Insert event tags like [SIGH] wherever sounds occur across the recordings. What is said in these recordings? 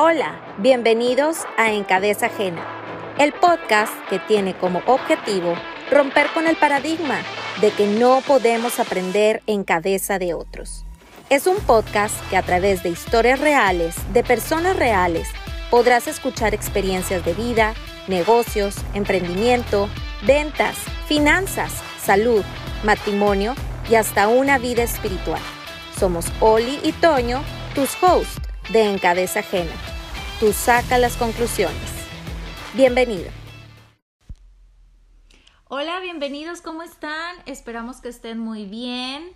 Hola, bienvenidos a En Cabeza Ajena, el podcast que tiene como objetivo romper con el paradigma de que no podemos aprender en cabeza de otros. Es un podcast que a través de historias reales, de personas reales, podrás escuchar experiencias de vida, negocios, emprendimiento, ventas, finanzas, salud, matrimonio y hasta una vida espiritual. Somos Oli y Toño, tus hosts de En Cabeza Ajena. Tú saca las conclusiones. Bienvenido. Hola, bienvenidos, ¿cómo están? Esperamos que estén muy bien.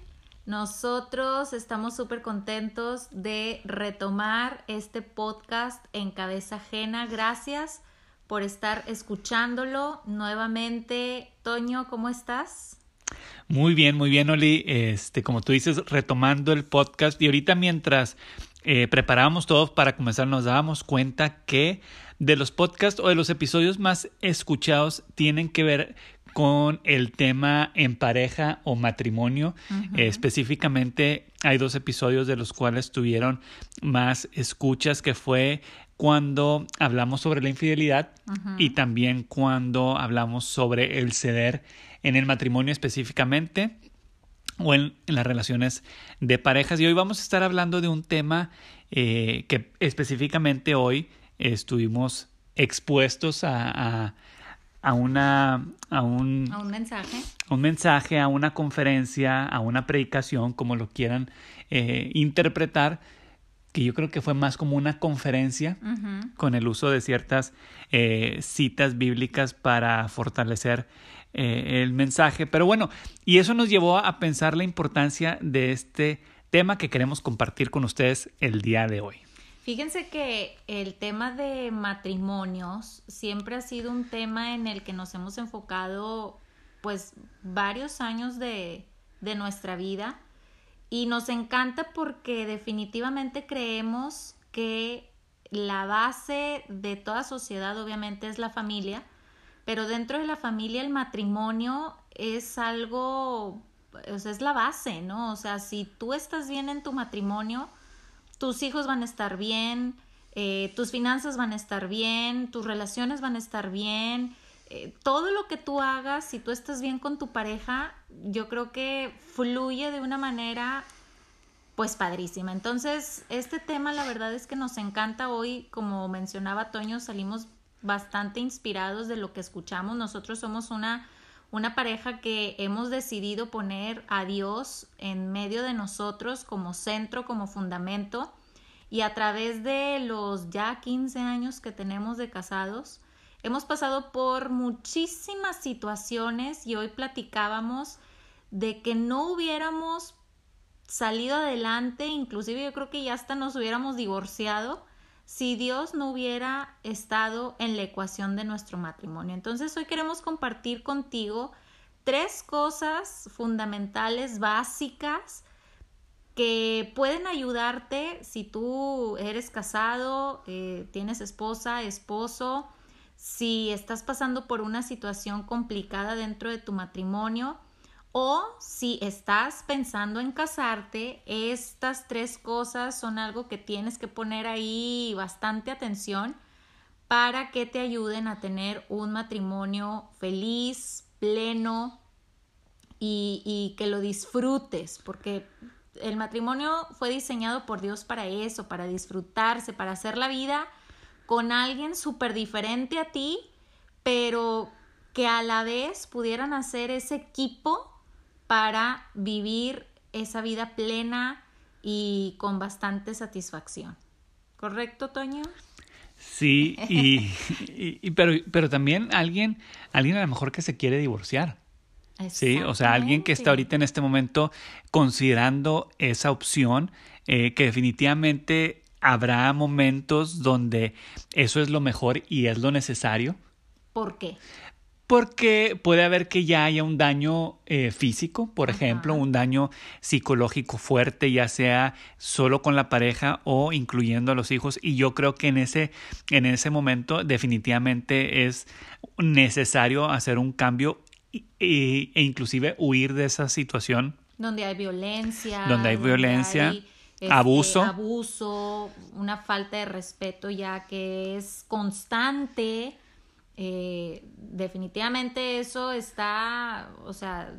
Nosotros estamos súper contentos de retomar este podcast en cabeza ajena. Gracias por estar escuchándolo nuevamente. Toño, ¿cómo estás? Muy bien, muy bien, Oli. Este, como tú dices, retomando el podcast. Y ahorita mientras eh, preparábamos todo para comenzar, nos dábamos cuenta que de los podcasts o de los episodios más escuchados tienen que ver con el tema en pareja o matrimonio. específicamente hay dos episodios de los cuales tuvieron más escuchas que fue cuando hablamos sobre la infidelidad y también cuando hablamos sobre el ceder en el matrimonio específicamente o en, las relaciones de parejas. Y hoy vamos a estar hablando de un tema eh, que específicamente hoy estuvimos expuestos a, a, una a un, a un mensaje un mensaje a una conferencia a una predicación como lo quieran eh, interpretar que yo creo que fue más como una conferencia con el uso de ciertas eh, citas bíblicas para fortalecer eh, el mensaje. Pero bueno, y eso nos llevó a pensar la importancia de este tema que queremos compartir con ustedes el día de hoy. Fíjense que el tema de matrimonios siempre ha sido un tema en el que nos hemos enfocado pues varios años de, de nuestra vida y nos encanta porque definitivamente creemos que la base de toda sociedad obviamente es la familia pero dentro de la familia el matrimonio es algo, o sea, es la base, ¿no? O sea, si tú estás bien en tu matrimonio, tus hijos van a estar bien, eh, tus finanzas van a estar bien, tus relaciones van a estar bien, eh, todo lo que tú hagas, si tú estás bien con tu pareja, yo creo que fluye de una manera pues padrísima. Entonces, este tema la verdad es que nos encanta hoy, como mencionaba Toño, salimos bastante inspirados de lo que escuchamos. Nosotros somos una, una pareja que hemos decidido poner a Dios en medio de nosotros como centro, como fundamento. Y a través de los ya 15 años que tenemos de casados, hemos pasado por muchísimas situaciones y hoy platicábamos de que no hubiéramos salido adelante, inclusive yo creo que ya hasta nos hubiéramos divorciado si Dios no hubiera estado en la ecuación de nuestro matrimonio. Entonces hoy queremos compartir contigo tres cosas fundamentales, básicas, que pueden ayudarte si tú eres casado, eh, tienes esposa, esposo, si estás pasando por una situación complicada dentro de tu matrimonio o si estás pensando en casarte, estas tres cosas son algo que tienes que poner ahí bastante atención para que te ayuden a tener un matrimonio feliz, pleno y, que lo disfrutes, porque el matrimonio fue diseñado por Dios para eso, para disfrutarse, para hacer la vida con alguien súper diferente a ti, pero que a la vez pudieran hacer ese equipo para vivir esa vida plena y con bastante satisfacción. ¿Correcto, Toño? Sí, y, pero, pero también alguien, alguien a lo mejor que se quiere divorciar. Sí, o sea, alguien que está ahorita en este momento considerando esa opción, eh, que definitivamente habrá momentos donde eso es lo mejor y es lo necesario. ¿Por qué? Porque puede haber que ya haya un daño eh, físico, por ejemplo, un daño psicológico fuerte, ya sea solo con la pareja o incluyendo a los hijos. Y yo creo que en ese, en ese momento definitivamente es necesario hacer un cambio e, inclusive huir de esa situación. Donde hay violencia. Donde hay violencia. este, Abuso. abuso, una falta de respeto ya que es constante. Eh, definitivamente eso está, o sea,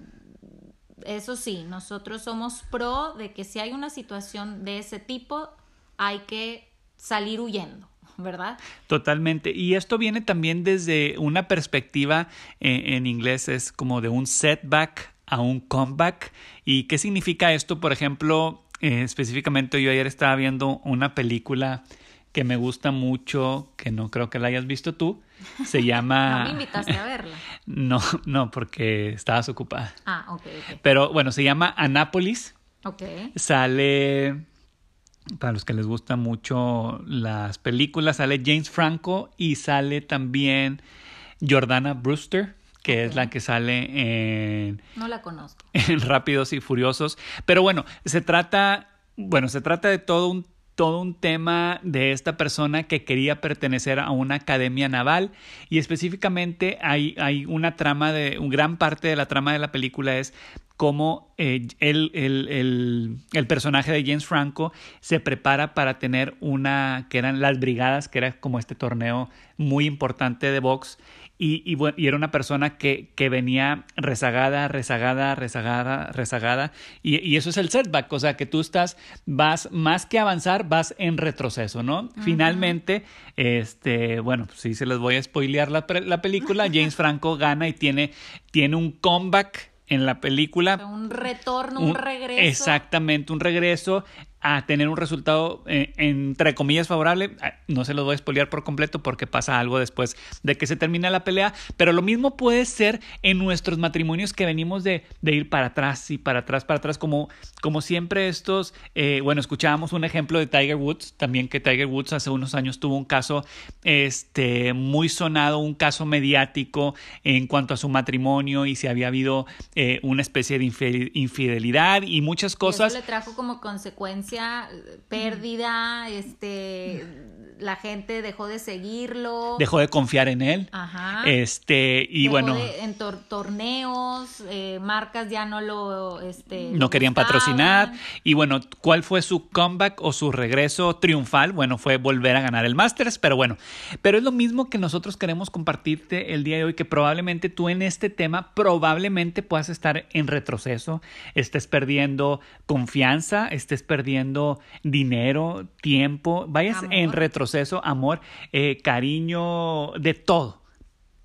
eso sí, nosotros somos pro de que si hay una situación de ese tipo, hay que salir huyendo, ¿verdad? Totalmente. Y esto viene también desde una perspectiva, eh, en inglés es como de un setback a un comeback. ¿Y qué significa esto? Por ejemplo, eh, específicamente yo ayer estaba viendo una película que me gusta mucho, que no creo que la hayas visto tú. Se llama... No me invitaste a verla. [LAUGHS] No, no, porque estabas ocupada. Ah, ok, ok. Pero bueno, se llama Anápolis. Ok. Sale, para los que les gustan mucho las películas, sale James Franco y sale también Jordana Brewster, que es la que sale en, No la conozco. [LAUGHS] en Rápidos y Furiosos. Pero bueno, se trata, bueno, se trata de todo un todo un tema de esta persona que quería pertenecer a una academia naval. Y específicamente hay, hay una trama de, gran parte de la trama de la película es cómo eh, el, el, el, el personaje de James Franco se prepara para tener una, que eran las brigadas, que era como este torneo muy importante de box y, y, y era una persona que, que, venía rezagada, rezagada, rezagada, rezagada. Y, y, eso es el setback, o sea, que tú estás, vas más que avanzar, vas en retroceso, ¿no? Uh -huh. Finalmente, este, bueno, pues sí se les voy a spoilear la, la película, [LAUGHS] James Franco gana y tiene, tiene un comeback en la película. Un retorno, un, un regreso. Exactamente, un regreso a tener un resultado eh, entre comillas favorable. No se lo voy a spoilear por completo porque pasa algo después de que se termina la pelea, pero lo mismo puede ser en nuestros matrimonios que venimos de, de ir para atrás y para atrás, para atrás, como, como siempre estos, eh, bueno, escuchábamos un ejemplo de Tiger Woods, también que Tiger Woods hace unos años tuvo un caso este, muy sonado, un caso mediático en cuanto a su matrimonio y si había habido eh, una especie de infidelidad y muchas cosas. Y eso le trajo como consecuencia pérdida, este, la gente dejó de seguirlo. Dejó de confiar en él. Ajá. Este, y dejó bueno. De, en tor torneos, eh, marcas ya no lo, este, no querían gustaban. patrocinar. Y bueno, ¿cuál fue su comeback o su regreso triunfal? Bueno, fue volver a ganar el Masters, pero bueno, pero es lo mismo que nosotros queremos compartirte el día de hoy, que probablemente tú en este tema probablemente puedas estar en retroceso, estés perdiendo confianza, estés perdiendo dinero, tiempo, vayas amor. en retroceso, amor, eh, cariño, de todo.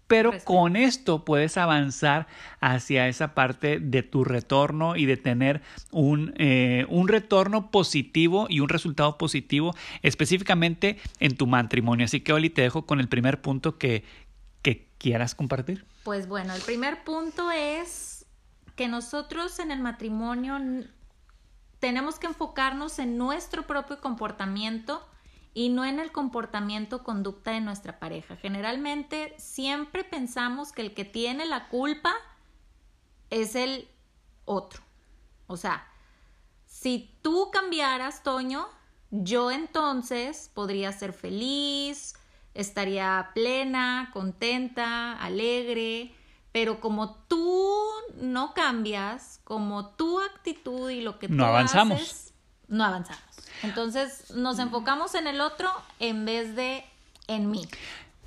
Pero Respeto. con esto puedes avanzar hacia esa parte de tu retorno y de tener un, eh, un retorno positivo y un resultado positivo específicamente en tu matrimonio. Así que, Oli, te dejo con el primer punto que, que quieras compartir. Pues bueno, el primer punto es que nosotros en el matrimonio tenemos que enfocarnos en nuestro propio comportamiento y no en el comportamiento conducta de nuestra pareja. Generalmente siempre pensamos que el que tiene la culpa es el otro. O sea, si tú cambiaras, Toño, yo entonces podría ser feliz, estaría plena, contenta, alegre, pero como tú no cambias, como tu actitud y lo que tú no avanzamos. haces, no avanzamos. Entonces nos enfocamos en el otro en vez de en mí.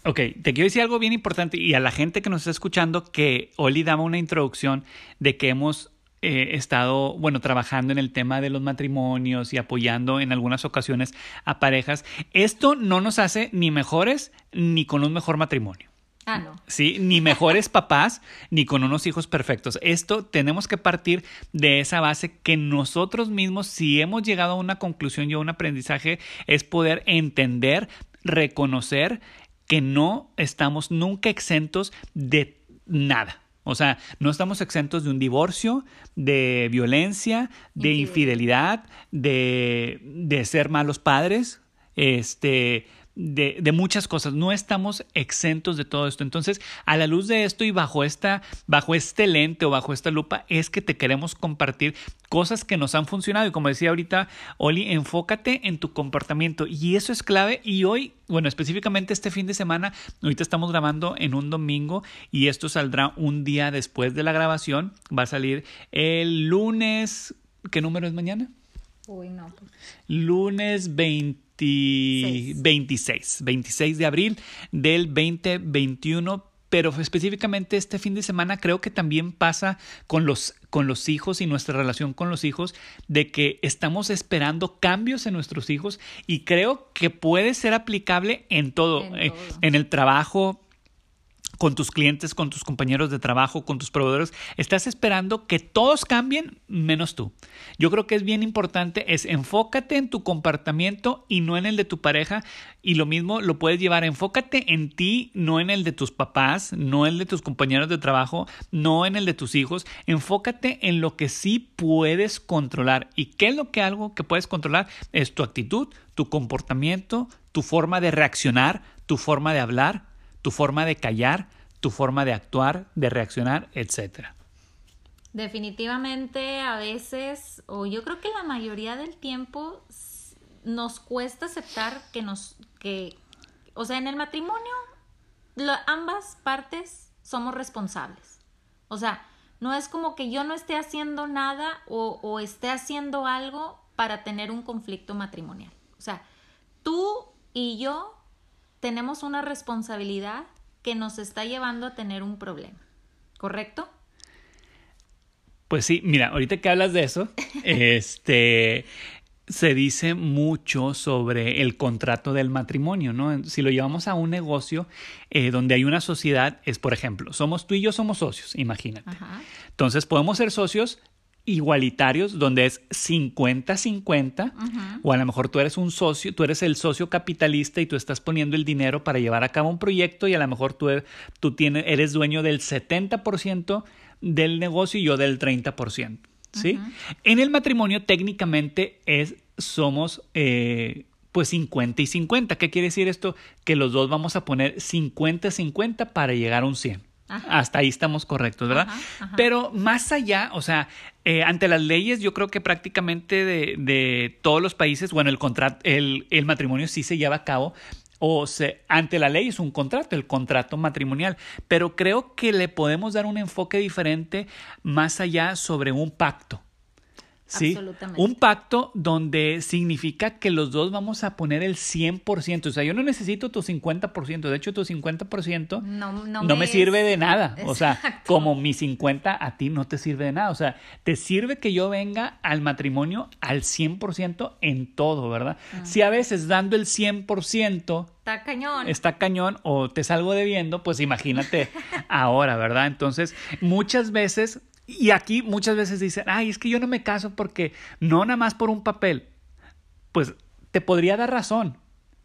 Ok, te quiero decir algo bien importante y a la gente que nos está escuchando que Oli daba una introducción de que hemos eh, estado, bueno, trabajando en el tema de los matrimonios y apoyando en algunas ocasiones a parejas. Esto no nos hace ni mejores ni con un mejor matrimonio. Ah. Sí, ni mejores [LAUGHS] papás, ni con unos hijos perfectos. Esto tenemos que partir de esa base que nosotros mismos, si hemos llegado a una conclusión y a un aprendizaje, es poder entender, reconocer que no estamos nunca exentos de nada. O sea, no estamos exentos de un divorcio, de violencia, de infidelidad, de, de ser malos padres, este, de, de, muchas cosas. No estamos exentos de todo esto. Entonces, a la luz de esto y bajo esta, bajo este lente o bajo esta lupa, es que te queremos compartir cosas que nos han funcionado. Y como decía ahorita, Oli, enfócate en tu comportamiento. Y eso es clave. Y hoy, bueno, específicamente este fin de semana, ahorita estamos grabando en un domingo y esto saldrá un día después de la grabación. Va a salir el lunes. ¿Qué número es mañana? Uy, no. pues. Lunes 20 26, 26 de abril del 2021 pero específicamente este fin de semana creo que también pasa con los, con los hijos y nuestra relación con los hijos, de que estamos esperando cambios en nuestros hijos y creo que puede ser aplicable en todo, En eh, todo. en el trabajo, con tus clientes, con tus compañeros de trabajo, con tus proveedores, estás esperando que todos cambien menos tú. Yo creo que es bien importante es enfócate en tu comportamiento y no en el de tu pareja y lo mismo lo puedes llevar enfócate en ti, no en el de tus papás, no en el de tus compañeros de trabajo, no en el de tus hijos, enfócate en lo que sí puedes controlar. ¿Y qué es lo que algo que puedes controlar? Es tu actitud, tu comportamiento, tu forma de reaccionar, tu forma de hablar, tu forma de callar, tu forma de actuar, de reaccionar, etcétera. Definitivamente a veces, o yo creo que la mayoría del tiempo nos cuesta aceptar que nos, que, o sea, en el matrimonio ambas partes somos responsables. O sea, no es como que yo no esté haciendo nada o, o esté haciendo algo para tener un conflicto matrimonial. O sea, tú y yo tenemos una responsabilidad que nos está llevando a tener un problema. ¿Correcto? Pues sí, mira, ahorita que hablas de eso, [LAUGHS] este se dice mucho sobre el contrato del matrimonio, ¿no? Si lo llevamos a un negocio eh, donde hay una sociedad, es por ejemplo, somos tú y yo somos socios, imagínate. Ajá. Entonces podemos ser socios igualitarios donde es 50-50 Ujú. o a lo mejor tú eres un socio, tú eres el socio capitalista y tú estás poniendo el dinero para llevar a cabo un proyecto y a lo mejor tú, e- tú tienes, eres dueño del 70% del negocio y yo del 30%. ¿sí? En el matrimonio técnicamente es, somos eh, pues 50 y 50. ¿Qué quiere decir esto? Que los dos vamos a poner 50-50 para llegar a un 100. Ajá. Hasta ahí estamos correctos, ¿verdad? Ajá, ajá. Pero más allá, o sea, eh, ante las leyes, yo creo que prácticamente de, de todos los países, bueno, el, contrato, el, el matrimonio sí se lleva a cabo, o se, ante la ley es un contrato, el contrato matrimonial, pero creo que le podemos dar un enfoque diferente más allá sobre un pacto. ¿Sí? Absolutamente. Un pacto donde significa que los dos vamos a poner el 100%. O sea, yo no necesito tu 50%. De hecho, tu 50% No, no, no me sirve de nada. O sea, como mi 50 a ti no te sirve de nada. O sea, te sirve que yo venga al matrimonio al 100% en todo, ¿verdad? Si a veces dando el 100% Está cañón. está cañón o te salgo debiendo, pues imagínate [LAUGHS] ahora, ¿verdad? Entonces, muchas veces, y aquí muchas veces dicen, ay, es que yo no me caso porque no nada más por un papel. Pues te podría dar razón,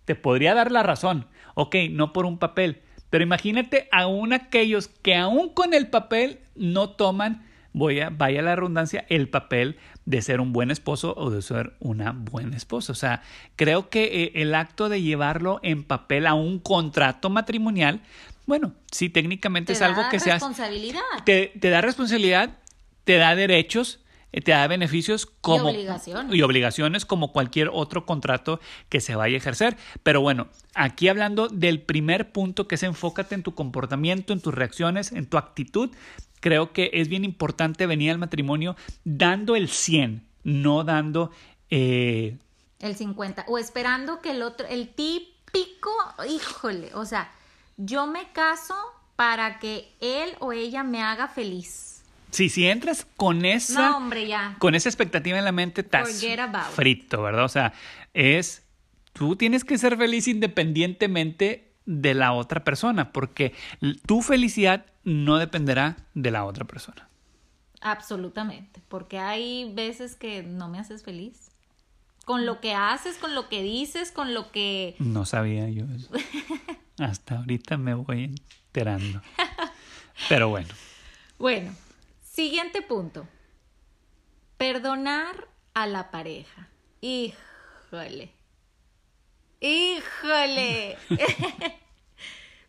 te podría dar la razón, ok, no por un papel, pero imagínate aún aquellos que aún con el papel no toman, voy a, vaya la redundancia, el papel de ser un buen esposo o de ser una buena esposa. O sea, creo que eh, el acto de llevarlo en papel a un contrato matrimonial, bueno, sí, técnicamente Te es algo da que se hace responsabilidad. te, te da responsabilidad, te da derechos, eh, te da beneficios como obligaciones. y obligaciones como cualquier otro contrato que se vaya a ejercer. Pero bueno, aquí hablando del primer punto que es enfócate en tu comportamiento, en tus reacciones, en tu actitud, creo que es bien importante venir al matrimonio dando el 100, no dando eh, El 50. O esperando que el otro, el típico, híjole, o sea, yo me caso para que él o ella me haga feliz. Sí, si entras con esa, No, hombre, ya. con esa expectativa en la mente, estás frito, ¿verdad? O sea, es, tú tienes que ser feliz independientemente de la otra persona, porque tu felicidad no dependerá de la otra persona. Absolutamente. Porque hay veces que no me haces feliz. Con lo que haces, con lo que dices, con lo que... No sabía yo eso. [LAUGHS] Hasta ahorita me voy enterando. Pero bueno, Bueno, siguiente punto. Perdonar a la pareja. Híjole. Híjole. [LAUGHS]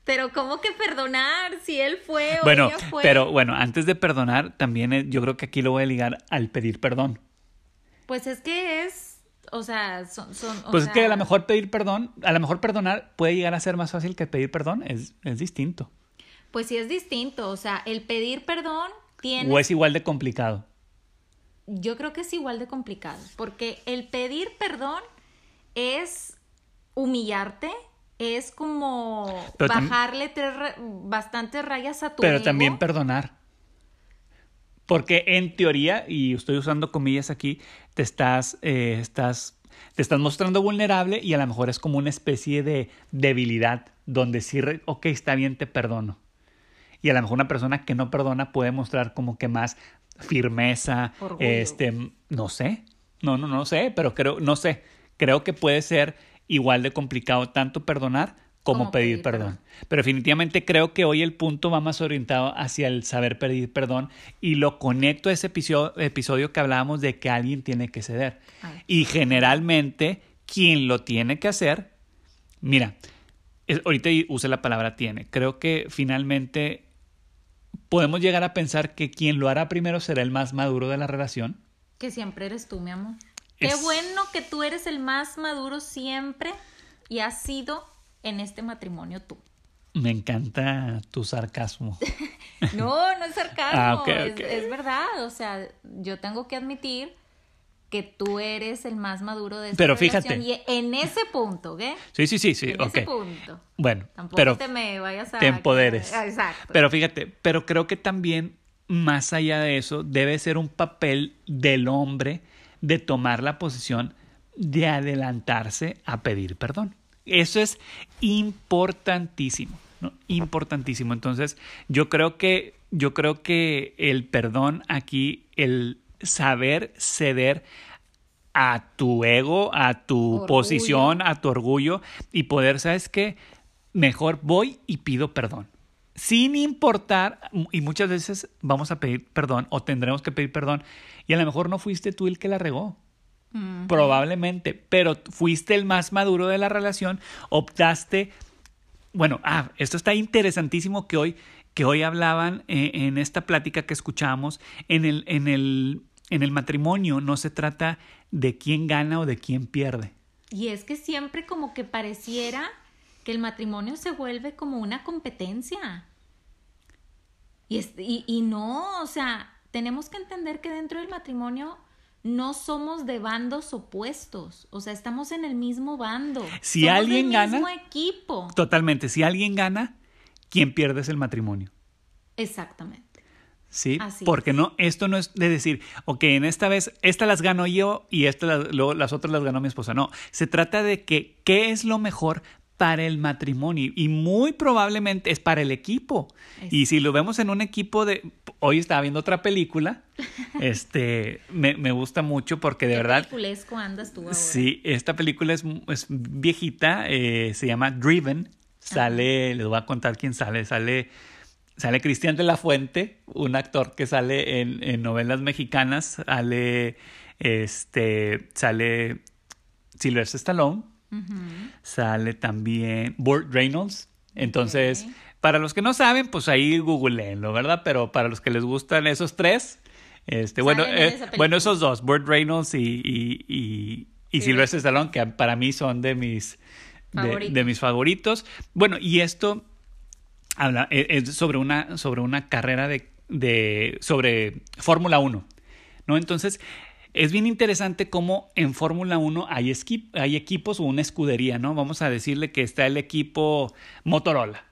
Pero ¿cómo que perdonar si él fue o bueno, ella fue? pero bueno, antes de perdonar, también eh, yo creo que aquí lo voy a ligar al pedir perdón. Pues es que es, o sea, son... son o Pues es que a lo mejor pedir perdón, a lo mejor perdonar puede llegar a ser más fácil que pedir perdón, es, es distinto. Pues sí es distinto, o sea, el pedir perdón tiene... O es igual de complicado. yo creo que es igual de complicado, porque el pedir perdón es humillarte, es como bajarle tres, bastantes rayas a tu Pero también perdonar. Porque en teoría, y estoy usando comillas aquí, te estás, eh, estás, te estás mostrando vulnerable y a lo mejor es como una especie de debilidad donde sí, ok, está bien, te perdono. Y a lo mejor una persona que no perdona puede mostrar como que más firmeza, este, no sé, no, no, no sé, pero creo, no sé, creo que puede ser igual de complicado tanto perdonar como, pedir, perdón. Pero definitivamente creo que hoy el punto va más orientado hacia el saber pedir perdón y lo conecto a ese episodio, episodio que hablábamos de que alguien tiene que ceder. Y generalmente quien lo tiene que hacer, mira, ahorita use la palabra tiene, creo que finalmente podemos llegar a pensar que quien lo hará primero será el más maduro de la relación. Que siempre eres tú, mi amor. Qué bueno que tú eres el más maduro siempre y has sido en este matrimonio tú. Me encanta tu sarcasmo. [LAUGHS] no, no es sarcasmo, ah, Es, verdad. O sea, yo tengo que admitir que tú eres el más maduro de esta Pero fíjate. Y en ese punto, ¿qué? Sí, sí, sí, sí. En ese punto. Bueno, Tampoco pero te me vayas a... Te empoderes. Exacto. Pero fíjate, pero creo que también, más allá de eso, debe ser un papel del hombre de tomar la posición de adelantarse a pedir perdón. Eso es importantísimo, ¿no? Importantísimo. Entonces, yo creo que, yo creo que el perdón aquí, el saber ceder a tu ego, a tu posición, a tu orgullo y poder, ¿sabes qué? Mejor voy y pido perdón. Sin importar, y muchas veces vamos a pedir perdón o tendremos que pedir perdón, y a lo mejor no fuiste tú el que la regó. Probablemente, pero fuiste el más maduro de la relación, optaste. Bueno, ah, esto está interesantísimo que hoy, que hoy hablaban eh, en esta plática que escuchamos, en el, en el en el matrimonio no se trata de quién gana o de quién pierde. Y es que siempre como que pareciera que el matrimonio se vuelve como una competencia. Y, y, y no, o sea, tenemos que entender que dentro del matrimonio no somos de bandos opuestos, o sea, estamos en el mismo bando. Si alguien del mismo equipo. Totalmente, si alguien gana, quien pierde es el matrimonio. Exactamente. ¿sí? Porque no, esto no es de decir, ok, en esta vez, esta las gano yo y esta luego las otras las ganó mi esposa. No, se trata de que qué es lo mejor para el matrimonio y muy probablemente es para el equipo. Y si lo vemos en un equipo de... Hoy estaba viendo otra película, [LAUGHS] este, me, me gusta mucho porque de ¿Qué verdad... andas tú ahora? Sí, esta película es, es viejita, eh, se llama Driven, sale, les voy a contar quién sale, sale Sale Cristian de la Fuente, un actor que sale en, novelas mexicanas, sale, este, sale Sylvester Stallone, sale también Burt Reynolds. Entonces, para los que no saben, pues ahí googleenlo, ¿verdad? Pero para los que les gustan esos tres, este, bueno, eh, bueno, esos dos, Burt Reynolds y, y, y, Sylvester Stallone, que para mí son de mis, de mis favoritos. Bueno, y esto habla, e, es sobre una, sobre una carrera de, de sobre Fórmula 1, ¿no? Entonces, es bien interesante cómo en Fórmula 1 hay, equipos o una escudería, ¿no? Vamos a decirle que está el equipo Motorola.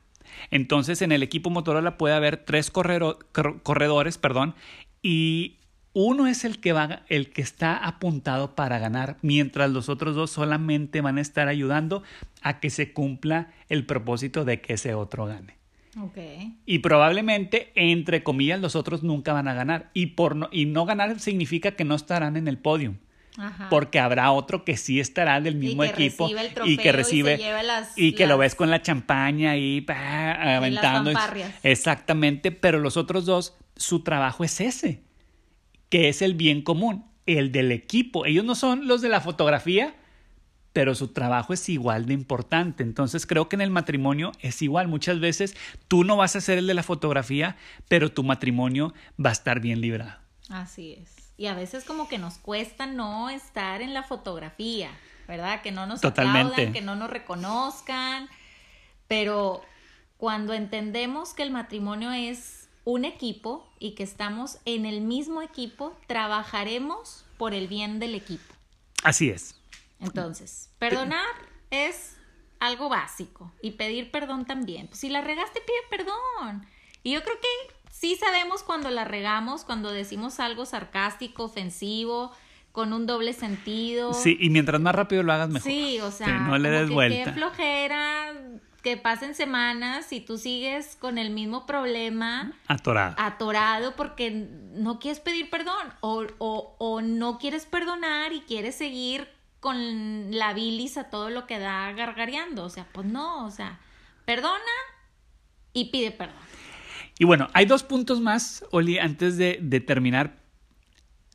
Entonces, en el equipo Motorola puede haber tres corredores, perdón, y uno es el que va, el que está apuntado para ganar, mientras los otros dos solamente van a estar ayudando a que se cumpla el propósito de que ese otro gane. Okay. Y probablemente, entre comillas, los otros nunca van a ganar. Y, por no, y no ganar significa que no estarán en el podio. Porque habrá otro que sí estará del mismo equipo y que recibe y, que lo ves con la champaña y aventando. Exactamente, pero los otros dos, su trabajo es ese, que es el bien común, el del equipo. Ellos no son los de la fotografía, pero su trabajo es igual de importante. Entonces creo que en el matrimonio es igual. Muchas veces tú no vas a ser el de la fotografía, pero tu matrimonio va a estar bien librado. Así es. Y a veces como que nos cuesta no estar en la fotografía, ¿verdad? Que no nos Totalmente. que no nos reconozcan, pero cuando entendemos que el matrimonio es un equipo y que estamos en el mismo equipo, trabajaremos por el bien del equipo. Así es. Entonces, perdonar es algo básico y pedir perdón también. Pues si la regaste, pide perdón. Y yo creo que sí sabemos cuando la regamos, cuando decimos algo sarcástico, ofensivo, con un doble sentido. Sí, y mientras más rápido lo hagas, mejor. Sí, o sea, no le des vuelta. Qué flojera, que pasen semanas y tú sigues con el mismo problema. Atorado. Atorado porque no quieres pedir perdón o, o, o no quieres perdonar y quieres seguir con la bilis a todo lo que da gargareando. O sea, pues no, o sea, perdona y pide perdón. Y bueno, hay dos puntos más, Oli, antes de, de terminar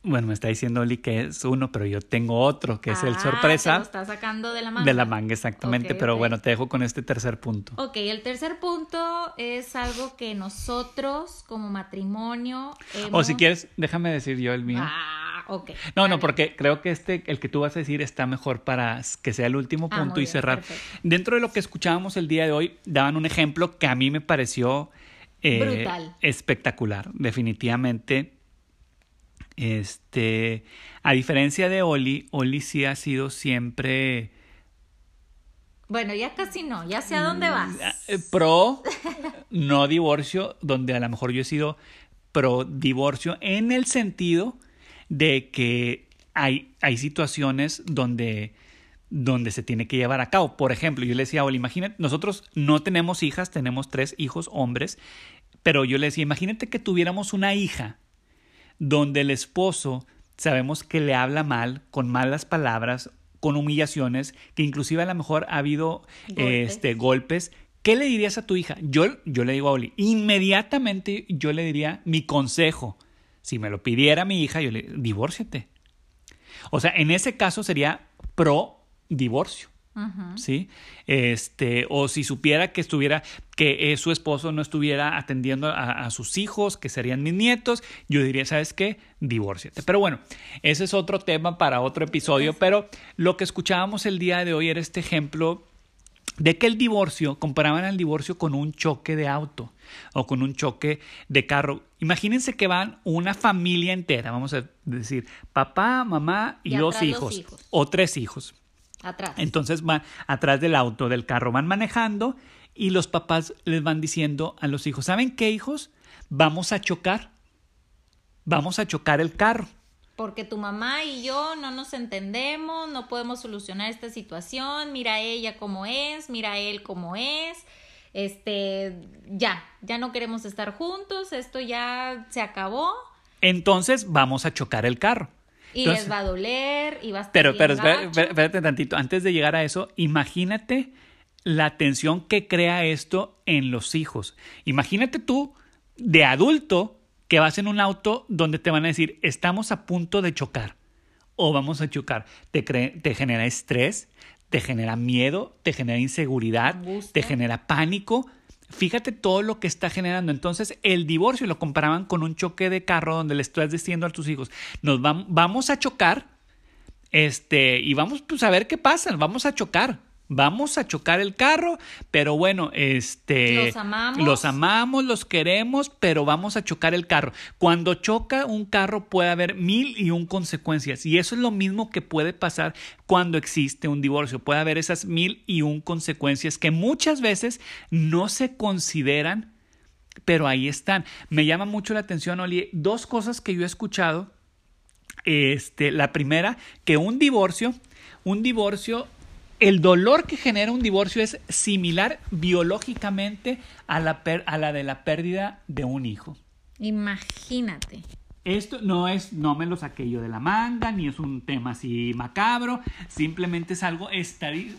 bueno, me está diciendo Oli que es uno, pero yo tengo otro, que es el ah, sorpresa. lo está sacando de la manga. De la manga, exactamente. pero bueno, te dejo con este tercer punto. Ok, el tercer punto es algo que nosotros, como matrimonio. O si quieres, déjame decir yo el mío. Ah, ok. No, no, porque creo que este, el que tú vas a decir, está mejor para que sea el último ah, punto y cerrar. Dentro de lo que escuchábamos el día de hoy, daban un ejemplo que a mí me pareció. Eh, Brutal. Espectacular, definitivamente este, a diferencia de Oli, Oli sí ha sido siempre... Bueno, ya casi no, ya sé a dónde mm, vas. Eh, pro, no divorcio, donde a lo mejor yo he sido pro divorcio en el sentido de que hay, hay situaciones donde, donde se tiene que llevar a cabo. Por ejemplo, yo le decía a Oli, imagínate, nosotros no tenemos hijas, tenemos tres hijos hombres, pero yo le decía, imagínate que tuviéramos una hija donde el esposo sabemos que le habla mal, con malas palabras, con humillaciones, que inclusive a lo mejor ha habido golpes. Este, golpes. ¿Qué le dirías a tu hija? Yo, yo le digo a Oli, inmediatamente yo le diría mi consejo. Si me lo pidiera mi hija, yo le divórciate. O sea, en ese caso sería pro divorcio. ¿sí? Este, o si supiera que estuviera, que su esposo no estuviera atendiendo a, sus hijos, que serían mis nietos, yo diría, ¿sabes qué? Divórciate. Pero bueno, ese es otro tema para otro episodio, pero lo que escuchábamos el día de hoy era este ejemplo de que el divorcio, comparaban el divorcio con un choque de auto o con un choque de carro. Imagínense que van una familia entera, vamos a decir, papá, mamá y, dos hijos, o tres hijos. Atrás. Entonces van atrás del auto, del carro, van manejando y los papás les van diciendo a los hijos, ¿saben qué hijos? Vamos a chocar. Vamos a chocar el carro. Porque tu mamá y yo no nos entendemos, no podemos solucionar esta situación, mira ella cómo es, mira él cómo es, este, ya, ya no queremos estar juntos, esto ya se acabó. Entonces vamos a chocar el carro. Y les va a doler y va a estar Pero, pero espérate, tantito. Antes de llegar a eso, imagínate la tensión que crea esto en los hijos. Imagínate tú, de adulto, que vas en un auto donde te van a decir, estamos a punto de chocar o vamos a chocar. Te, te genera estrés, te genera miedo, te genera inseguridad, te genera pánico Fíjate todo lo que está generando. Entonces, el divorcio lo comparaban con un choque de carro donde le estás diciendo a tus hijos, nos vamos a chocar, este, y vamos pues, a ver qué pasa, vamos a chocar vamos a chocar el carro, pero bueno, este los amamos. los amamos, los queremos, pero vamos a chocar el carro. Cuando choca un carro puede haber mil y un consecuencias y eso es lo mismo que puede pasar cuando existe un divorcio. Puede haber esas mil y un consecuencias que muchas veces no se consideran, pero ahí están. Me llama mucho la atención, Oli, dos cosas que yo he escuchado. Este, la primera, que un divorcio, un divorcio el dolor que genera un divorcio es similar biológicamente a la, a la de la pérdida de un hijo. Imagínate. Esto no es, no me lo saqué yo de la manga, ni es un tema así macabro, simplemente es algo,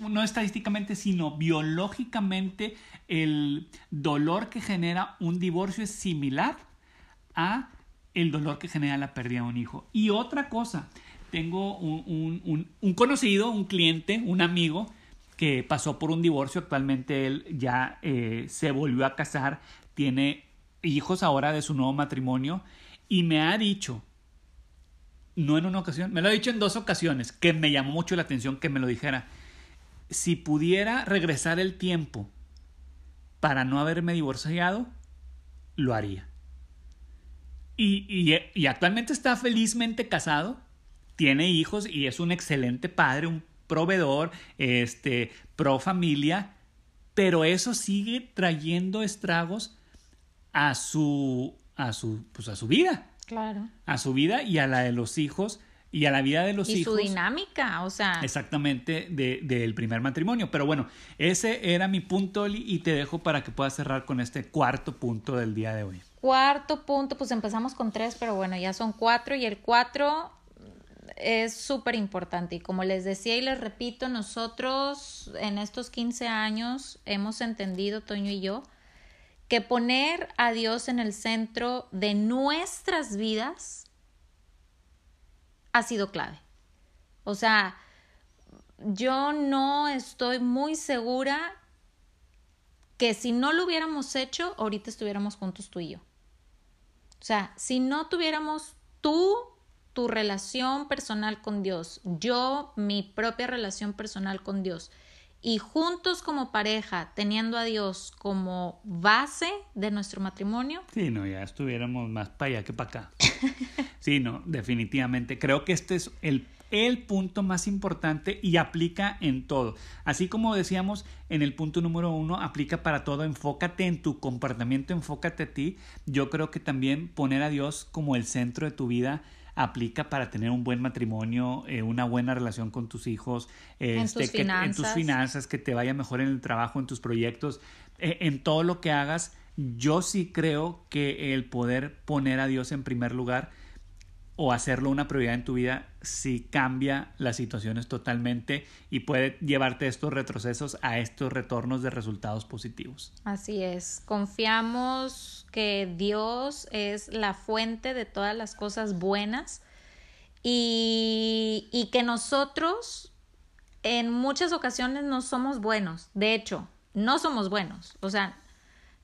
no estadísticamente, sino biológicamente, el dolor que genera un divorcio es similar a el dolor que genera la pérdida de un hijo. Y otra cosa, tengo un, conocido, un cliente, un amigo que pasó por un divorcio. Actualmente él ya eh, se volvió a casar, tiene hijos ahora de su nuevo matrimonio y me ha dicho, no en una ocasión, me lo ha dicho en dos ocasiones, que me llamó mucho la atención que me lo dijera. Si pudiera regresar el tiempo para no haberme divorciado, lo haría. y, y, actualmente está felizmente casado, tiene hijos y es un excelente padre, un proveedor, este, pro familia, pero eso sigue trayendo estragos a su, a su, pues a su vida. Claro. A su vida y a la de los hijos y a la vida de los hijos. Y su dinámica, o sea. Exactamente, del de, primer matrimonio. Pero bueno, ese era mi punto y te dejo para que puedas cerrar con este cuarto punto del día de hoy. Cuarto punto, pues empezamos con tres, pero bueno, ya son cuatro y el cuatro es súper importante. Y como les decía y les repito, nosotros en estos 15 años hemos entendido, Toño y yo, que poner a Dios en el centro de nuestras vidas ha sido clave. O sea, yo no estoy muy segura que si no lo hubiéramos hecho, ahorita estuviéramos juntos tú y yo. O sea, si no tuviéramos tú tu relación personal con Dios, yo mi propia relación personal con Dios, y juntos como pareja, teniendo a Dios como base de nuestro matrimonio. Sí, no, ya estuviéramos más para allá que para acá. [LAUGHS] sí, no, definitivamente. Creo que este es el, el punto más importante y aplica en todo. Así como decíamos en el punto número uno, aplica para todo. Enfócate en tu comportamiento, enfócate a ti. Yo creo que también poner a Dios como el centro de tu vida aplica para tener un buen matrimonio, eh, una buena relación con tus hijos, en, este, tus en, tus finanzas, que te vaya mejor en el trabajo, en tus proyectos, eh, en todo lo que hagas. Yo sí creo que el poder poner a Dios en primer lugar o hacerlo una prioridad en tu vida si cambia las situaciones totalmente y puede llevarte estos retrocesos a estos retornos de resultados positivos. Así es, confiamos que Dios es la fuente de todas las cosas buenas y, y que nosotros en muchas ocasiones no somos buenos, de hecho, no somos buenos, o sea,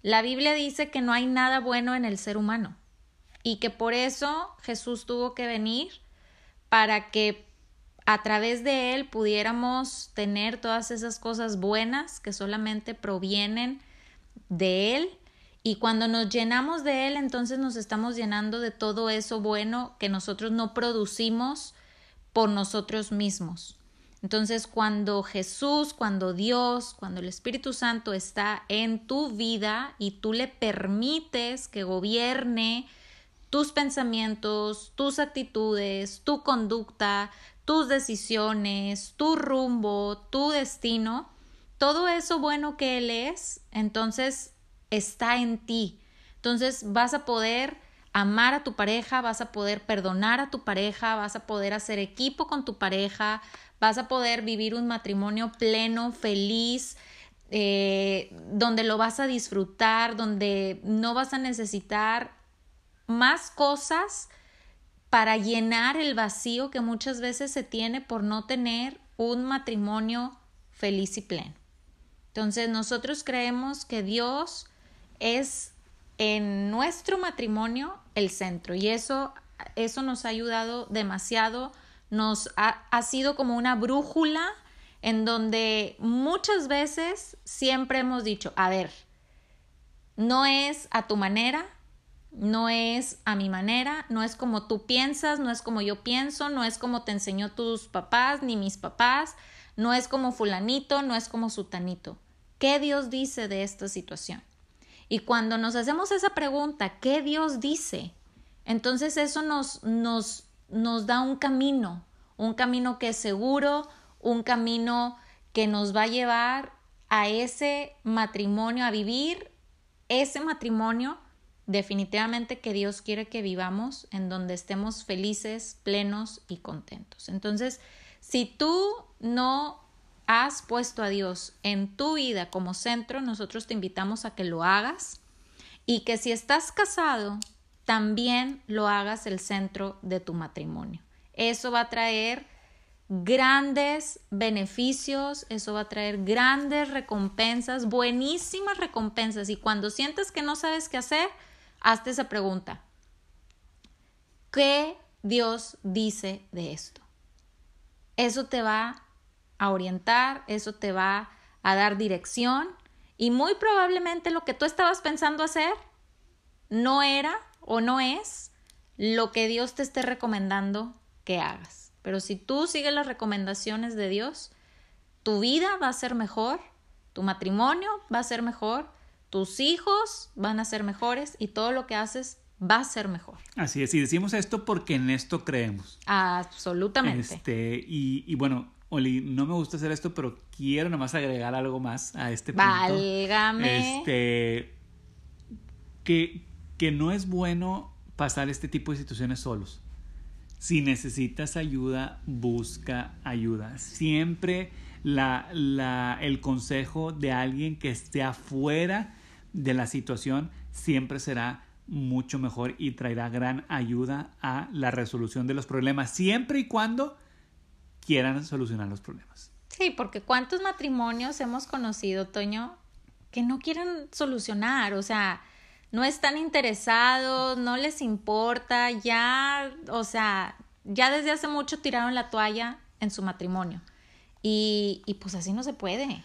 la Biblia dice que no hay nada bueno en el ser humano y que por eso Jesús tuvo que venir para que a través de él pudiéramos tener todas esas cosas buenas que solamente provienen de él y cuando nos llenamos de él entonces nos estamos llenando de todo eso bueno que nosotros no producimos por nosotros mismos. Entonces cuando Jesús, cuando Dios, cuando el Espíritu Santo está en tu vida y tú le permites que gobierne tus pensamientos, tus actitudes, tu conducta, tus decisiones, tu rumbo, tu destino, todo eso bueno que Él es, entonces está en ti. Entonces vas a poder amar a tu pareja, vas a poder perdonar a tu pareja, vas a poder hacer equipo con tu pareja, vas a poder vivir un matrimonio pleno, feliz, eh, donde lo vas a disfrutar, donde no vas a necesitar más cosas para llenar el vacío que muchas veces se tiene por no tener un matrimonio feliz y pleno. Entonces nosotros creemos que Dios es en nuestro matrimonio el centro y eso, eso nos ha ayudado demasiado, nos ha, ha sido como una brújula en donde muchas veces siempre hemos dicho, a ver, no es a tu manera, no es a mi manera, no es como tú piensas, no es como yo pienso, no es como te enseñó tus papás ni mis papás, no es como fulanito, no es como sutanito. ¿Qué Dios dice de esta situación? Y cuando nos hacemos esa pregunta, ¿qué Dios dice? Entonces eso nos, nos, nos da un camino, un camino que es seguro, un camino que nos va a llevar a ese matrimonio, a vivir ese matrimonio definitivamente que Dios quiere que vivamos en donde estemos felices, plenos y contentos. Entonces, si tú no has puesto a Dios en tu vida como centro, nosotros te invitamos a que lo hagas y que si estás casado, también lo hagas el centro de tu matrimonio. Eso va a traer grandes beneficios, eso va a traer grandes recompensas, buenísimas recompensas. Y cuando sientes que no sabes qué hacer, hazte esa pregunta. ¿Qué Dios dice de esto? Eso te va a orientar, eso te va a dar dirección y muy probablemente lo que tú estabas pensando hacer no era o no es lo que Dios te esté recomendando que hagas. Pero si tú sigues las recomendaciones de Dios, tu vida va a ser mejor, tu matrimonio va a ser mejor, tus hijos van a ser mejores y todo lo que haces va a ser mejor. Así es, y decimos esto porque en esto creemos. Absolutamente. Este, y, y bueno, Oli, no me gusta hacer esto, pero quiero nomás agregar algo más a este punto. Válgame. Este, que, que no es bueno pasar este tipo de situaciones solos. Si necesitas ayuda, busca ayuda. Siempre la, la, el consejo de alguien que esté afuera de la situación siempre será mucho mejor y traerá gran ayuda a la resolución de los problemas, siempre y cuando quieran solucionar los problemas. Sí, porque ¿cuántos matrimonios hemos conocido, Toño, que no quieren solucionar? O sea, no están interesados, no les importa, ya, o sea, ya desde hace mucho tiraron la toalla en su matrimonio. Y, y pues así no se puede.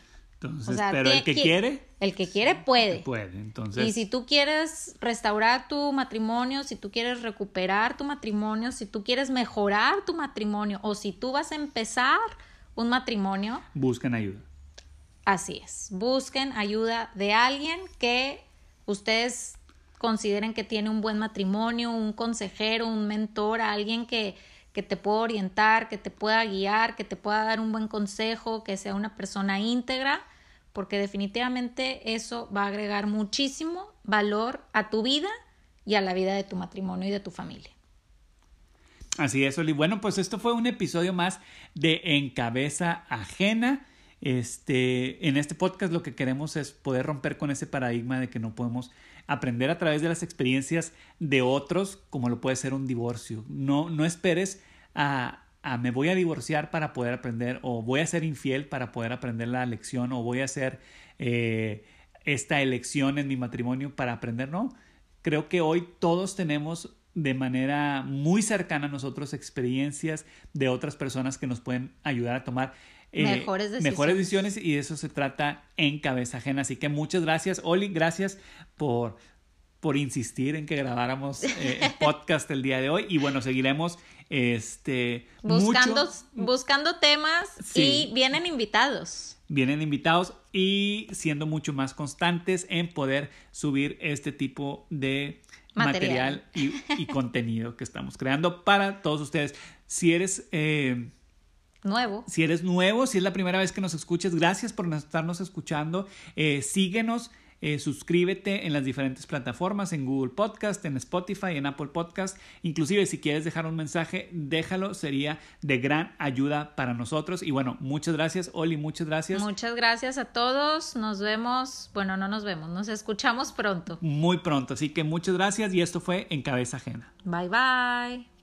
Entonces, pero el que quiere. El que quiere puede. Puede, entonces. Y si tú quieres restaurar tu matrimonio, si tú quieres recuperar tu matrimonio, si tú quieres mejorar tu matrimonio o si tú vas a empezar un matrimonio. Busquen ayuda. Así es. Busquen ayuda de alguien que ustedes consideren que tiene un buen matrimonio, un consejero, un mentor, alguien que, que te pueda orientar, que te pueda guiar, que te pueda dar un buen consejo, que sea una persona íntegra porque definitivamente eso va a agregar muchísimo valor a tu vida y a la vida de tu matrimonio y de tu familia. Así es, Oli. Bueno, pues esto fue un episodio más de En Cabeza Ajena. Este, en este podcast lo que queremos es poder romper con ese paradigma de que no podemos aprender a través de las experiencias de otros, como lo puede ser un divorcio. No, no esperes a, me voy a divorciar para poder aprender o voy a ser infiel para poder aprender la lección o voy a hacer eh, esta elección en mi matrimonio para aprender, no. Creo que hoy todos tenemos de manera muy cercana a nosotros experiencias de otras personas que nos pueden ayudar a tomar eh, mejores, decisiones. mejores decisiones y de eso se trata en cabeza ajena. Así que muchas gracias, Oli, gracias por, por insistir en que grabáramos eh, el [LAUGHS] podcast el día de hoy y bueno, seguiremos este, buscando, buscando temas y vienen invitados. Vienen invitados y siendo mucho más constantes en poder subir este tipo de material, y, [LAUGHS] contenido que estamos creando para todos ustedes. Si eres... Eh, nuevo. Si eres nuevo, si es la primera vez que nos escuches, gracias por estarnos escuchando. Eh, síguenos eh, suscríbete en las diferentes plataformas, en Google Podcast, en Spotify, en Apple Podcast. Inclusive si quieres dejar un mensaje, déjalo, sería de gran ayuda para nosotros. Y bueno, muchas gracias, Oli, muchas gracias. Muchas gracias a todos. Nos vemos, bueno, no nos vemos, nos escuchamos pronto. Muy pronto, así que muchas gracias y esto fue En Cabeza Ajena. Bye bye.